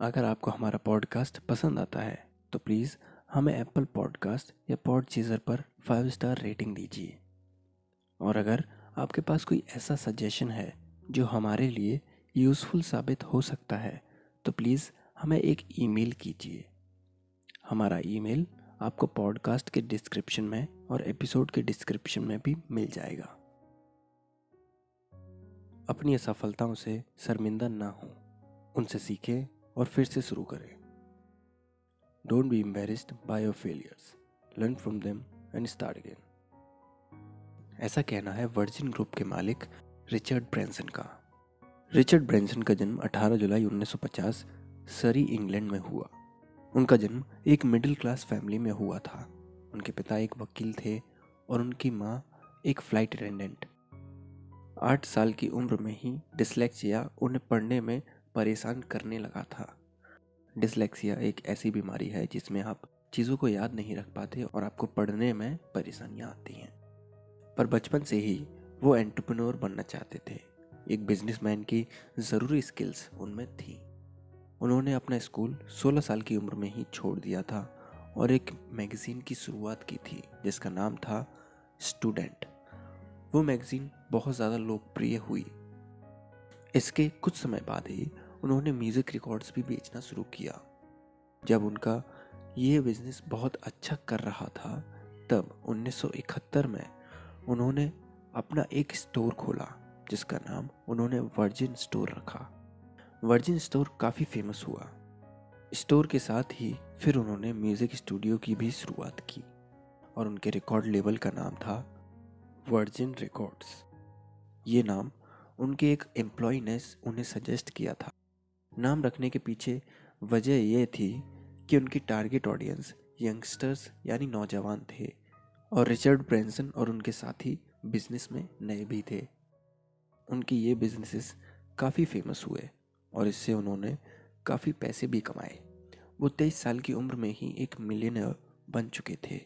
अगर आपको हमारा पॉडकास्ट पसंद आता है तो प्लीज़ हमें एप्पल पॉडकास्ट या पॉड चीज़र पर फाइव स्टार रेटिंग दीजिए। और अगर आपके पास कोई ऐसा सजेशन है, जो हमारे लिए यूज़फुल साबित हो सकता है तो प्लीज़ हमें एक ईमेल कीजिए। हमारा ईमेल आपको पॉडकास्ट के डिस्क्रिप्शन में और एपिसोड के डिस्क्रिप्शन में भी मिल जाएगा। अपनी असफलताओं से शर्मिंदा ना हो। उनसे सीखें और फिर से शुरू करें। Don't be embarrassed by your failures learn from them and start again ऐसा कहना है वर्जिन ग्रुप के मालिक रिचर्ड ब्रेंसन का। रिचर्ड ब्रेंसन का जन्म 18 जुलाई 1950 सरी, इंग्लैंड में हुआ। उनका जन्म एक मिडिल क्लास फैमिली में हुआ था। उनके पिता एक वकील थे और उनकी माँ एक फ़्लाइट अटेंडेंट आठ साल की उम्र में ही डिसलेक्सिया उन्हें पढ़ने में परेशान करने लगा था। डिसलेक्सिया एक ऐसी बीमारी है जिसमें आप चीज़ों को याद नहीं रख पाते और आपको पढ़ने में परेशानियाँ आती हैं। पर बचपन से ही वो एंटरप्रेन्योर बनना चाहते थे। एक बिजनेसमैन की ज़रूरी स्किल्स उनमें थी। उन्होंने अपना स्कूल 16 साल की उम्र में ही छोड़ दिया था और एक मैगज़ीन की शुरुआत की थी, जिसका नाम था स्टूडेंट। वो मैगज़ीन बहुत ज़्यादा लोकप्रिय हुई। इसके कुछ समय बाद ही उन्होंने म्यूज़िक रिकॉर्ड्स भी बेचना शुरू किया। जब उनका ये बिज़नेस बहुत अच्छा कर रहा था, तब 1971 में उन्होंने अपना एक स्टोर खोला, जिसका नाम उन्होंने वर्जिन स्टोर रखा। वर्जिन स्टोर काफ़ी फ़ेमस हुआ। स्टोर के साथ ही फिर उन्होंने म्यूज़िक स्टूडियो की भी शुरुआत की और उनके रिकॉर्ड लेबल का नाम था वर्जिन रिकॉर्ड्स ये नाम उनके एक एम्प्लॉय ने उन्हें सजेस्ट किया था। नाम रखने के पीछे वजह यह थी कि उनकी टारगेट ऑडियंस यंगस्टर्स यानी नौजवान थे और रिचर्ड ब्रेंसन और उनके साथी बिज़नेस में नए भी थे। उनकी ये बिजनेसेस काफ़ी फ़ेमस हुए और इससे उन्होंने काफ़ी पैसे भी कमाए। वो तेईस साल की उम्र में ही एक मिलियनर बन चुके थे।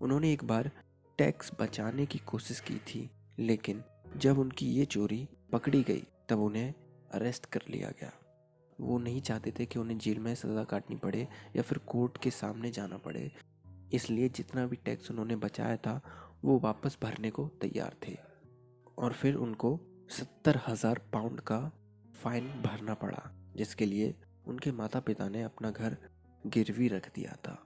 उन्होंने एक बार टैक्स बचाने की कोशिश की थी, लेकिन जब उनकी ये चोरी पकड़ी गई, तब उन्हें अरेस्ट कर लिया गया। वो नहीं चाहते थे कि उन्हें जेल में सज़ा काटनी पड़े या फिर कोर्ट के सामने जाना पड़े। इसलिए जितना भी टैक्स उन्होंने बचाया था, वो वापस भरने को तैयार थे। और फिर उनको सत्तर हज़ार पाउंड का फाइन भरना पड़ा, जिसके लिए उनके माता पिता ने अपना घर गिरवी रख दिया था।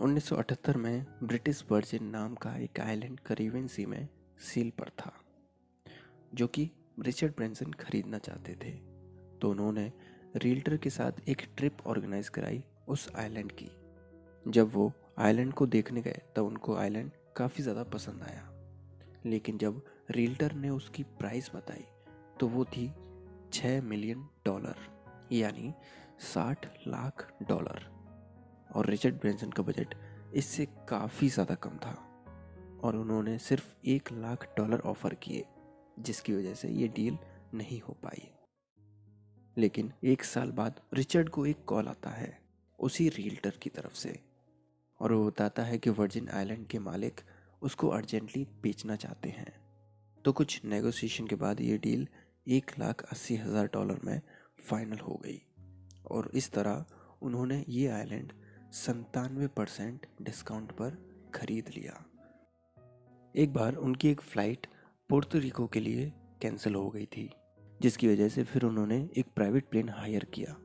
1978 में ब्रिटिश वर्जिन नाम का एक आइलैंड करीबन सी में सील पर था, जो कि रिचर्ड ब्रेंसन खरीदना चाहते थे तो उन्होंने रील्टर के साथ एक ट्रिप ऑर्गेनाइज कराई उस आइलैंड की। जब वो आइलैंड को देखने गए, तब उनको आइलैंड काफ़ी ज़्यादा पसंद आया। लेकिन जब रील्टर ने उसकी प्राइस बताई तो वो थी छः मिलियन डॉलर, यानी साठ लाख डॉलर। और रिचर्ड ब्रेंसन का बजट इससे काफ़ी ज़्यादा कम था, और उन्होंने सिर्फ़ एक लाख डॉलर ऑफ़र किए। जिसकी वजह से ये डील नहीं हो पाई। लेकिन एक साल बाद रिचर्ड को एक कॉल आता है उसी रील्टर की तरफ़ से। और वो बताता है कि वर्जिन आइलैंड के मालिक उसको अर्जेंटली बेचना चाहते हैं। तो कुछ नेगोशिएशन के बाद ये डील एक लाख अस्सी हज़ार डॉलर में फाइनल हो गई। और इस तरह उन्होंने ये आइलैंड संतानवे परसेंट डिस्काउंट पर खरीद लिया। एक बार उनकी एक फ़्लाइट पोर्तोरिको के लिए कैंसिल हो गई थी, जिसकी वजह से फिर उन्होंने एक प्राइवेट प्लेन हायर किया।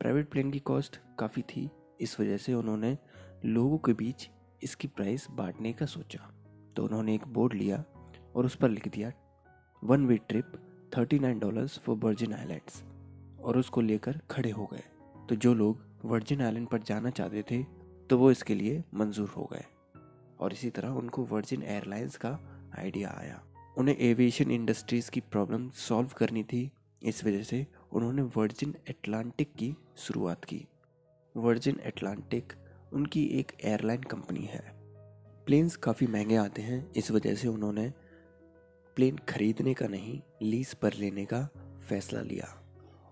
प्राइवेट प्लेन की कॉस्ट काफ़ी थी, इस वजह से उन्होंने लोगों के बीच इसकी प्राइस बांटने का सोचा। तो उन्होंने एक बोर्ड लिया और उस पर लिख दिया, one way trip, thirty nine dollars for Virgin Islands, और उसको लेकर खड़े हो गए। तो जो लोग वर्जिन आइलैंड पर जाना चाहते थे तो वो इसके लिए मंजूर हो गए। और इसी तरह उनको वर्जिन एयरलाइंस का आइडिया आया। उन्हें एविएशन इंडस्ट्रीज़ की प्रॉब्लम सॉल्व करनी थी। इस वजह से उन्होंने वर्जिन एटलांटिक की शुरुआत की। वर्जिन एटलांटिक उनकी एक एयरलाइन कंपनी है। प्लेन्स काफ़ी महँगे आते हैं। इस वजह से उन्होंने प्लेन खरीदने का नहीं लीज पर लेने का फैसला लिया।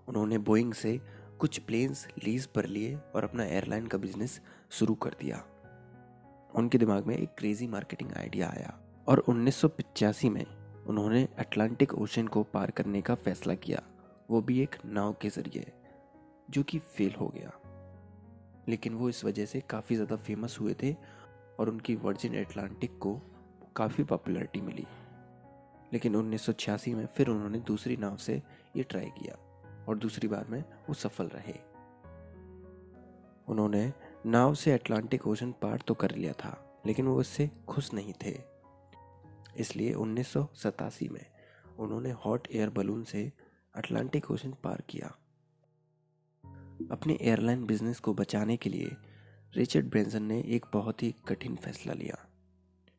उन्होंने बोइंग से कुछ प्लेन्स लीज पर लिए और अपना एयरलाइन का बिज़नेस शुरू कर दिया। उनके दिमाग में एक क्रेजी मार्केटिंग आइडिया आया। और उन्नीस सौ पचासी में उन्होंने अटलांटिक ओशन को पार करने का फैसला किया। वो भी एक नाव के ज़रिए, जो कि फेल हो गया। लेकिन वो इस वजह से काफ़ी ज़्यादा फ़ेमस हुए थे और उनकी वर्जिन एटलांटिक को काफ़ी पॉपुलैरिटी मिली। लेकिन उन्नीस सौ छियासी में फिर उन्होंने दूसरी नाव से ये ट्राई किया और दूसरी बार में वो सफल रहे। उन्होंने नाव से अटलांटिक ओशन पार तो कर लिया था, लेकिन वो इससे खुश नहीं थे। इसलिए उन्नीस सौ सतासी में उन्होंने हॉट एयर बलून से अटलांटिक ओशन पार किया। अपने एयरलाइन बिज़नेस को बचाने के लिए रिचर्ड ब्रेंसन ने एक बहुत ही कठिन फैसला लिया।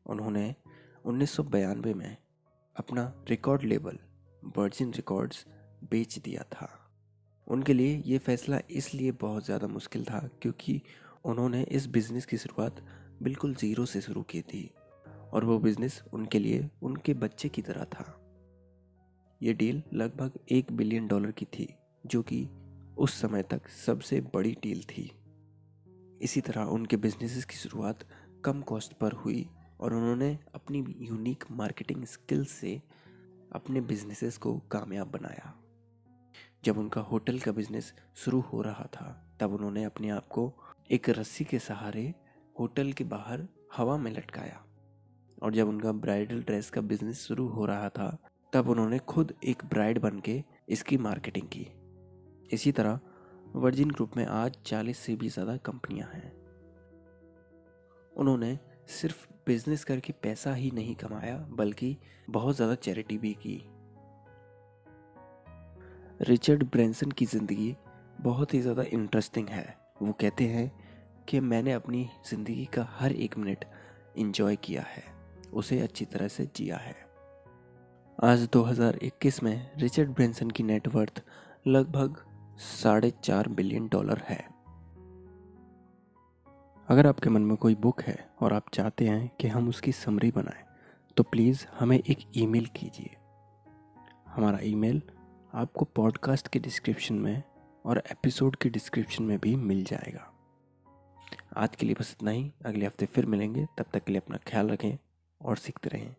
उन्होंने उन्नीस में अपना रिकॉर्ड लेबल वर्जिन रिकॉर्ड्स बेच दिया था। उनके लिए ये फैसला इसलिए बहुत ज़्यादा मुश्किल था क्योंकि उन्होंने इस बिज़नेस की शुरुआत बिल्कुल ज़ीरो से शुरू की थी। और वो बिज़नेस उनके लिए उनके बच्चे की तरह था। ये डील लगभग एक बिलियन डॉलर की थी, जो कि उस समय तक सबसे बड़ी डील थी। इसी तरह उनके बिजनेसेस की शुरुआत कम कॉस्ट पर हुई और उन्होंने अपनी यूनिक मार्केटिंग स्किल्स से अपने बिजनेसेस को कामयाब बनाया। जब उनका होटल का बिज़नेस शुरू हो रहा था, तब उन्होंने अपने आप को एक रस्सी के सहारे होटल के बाहर हवा में लटकाया। और जब उनका ब्राइडल ड्रेस का बिज़नेस शुरू हो रहा था, तब उन्होंने खुद एक ब्राइड बन के इसकी मार्केटिंग की। इसी तरह, वर्जिन ग्रुप में आज 40 से भी ज़्यादा कंपनियाँ हैं। उन्होंने सिर्फ़ बिज़नेस करके पैसा ही नहीं कमाया, बल्कि बहुत ज़्यादा चैरिटी भी की। रिचर्ड ब्रेंसन की ज़िंदगी बहुत ही ज़्यादा इंटरेस्टिंग है। वो कहते हैं कि मैंने अपनी ज़िंदगी का हर एक मिनट इन्जॉय किया है। उसे अच्छी तरह से जिया है। आज 2021 में रिचर्ड ब्रेंसन की नेटवर्थ लगभग साढ़े चार बिलियन डॉलर है। अगर आपके मन में कोई बुक है और आप चाहते हैं कि हम उसकी समरी बनाएँ तो प्लीज़ हमें एक ईमेल कीजिए। हमारा ईमेल आपको पॉडकास्ट के डिस्क्रिप्शन में और एपिसोड के डिस्क्रिप्शन में भी मिल जाएगा। आज के लिए बस इतना ही। अगले हफ़्ते फिर मिलेंगे। तब तक के लिए अपना ख्याल रखें। और सीखते रहें।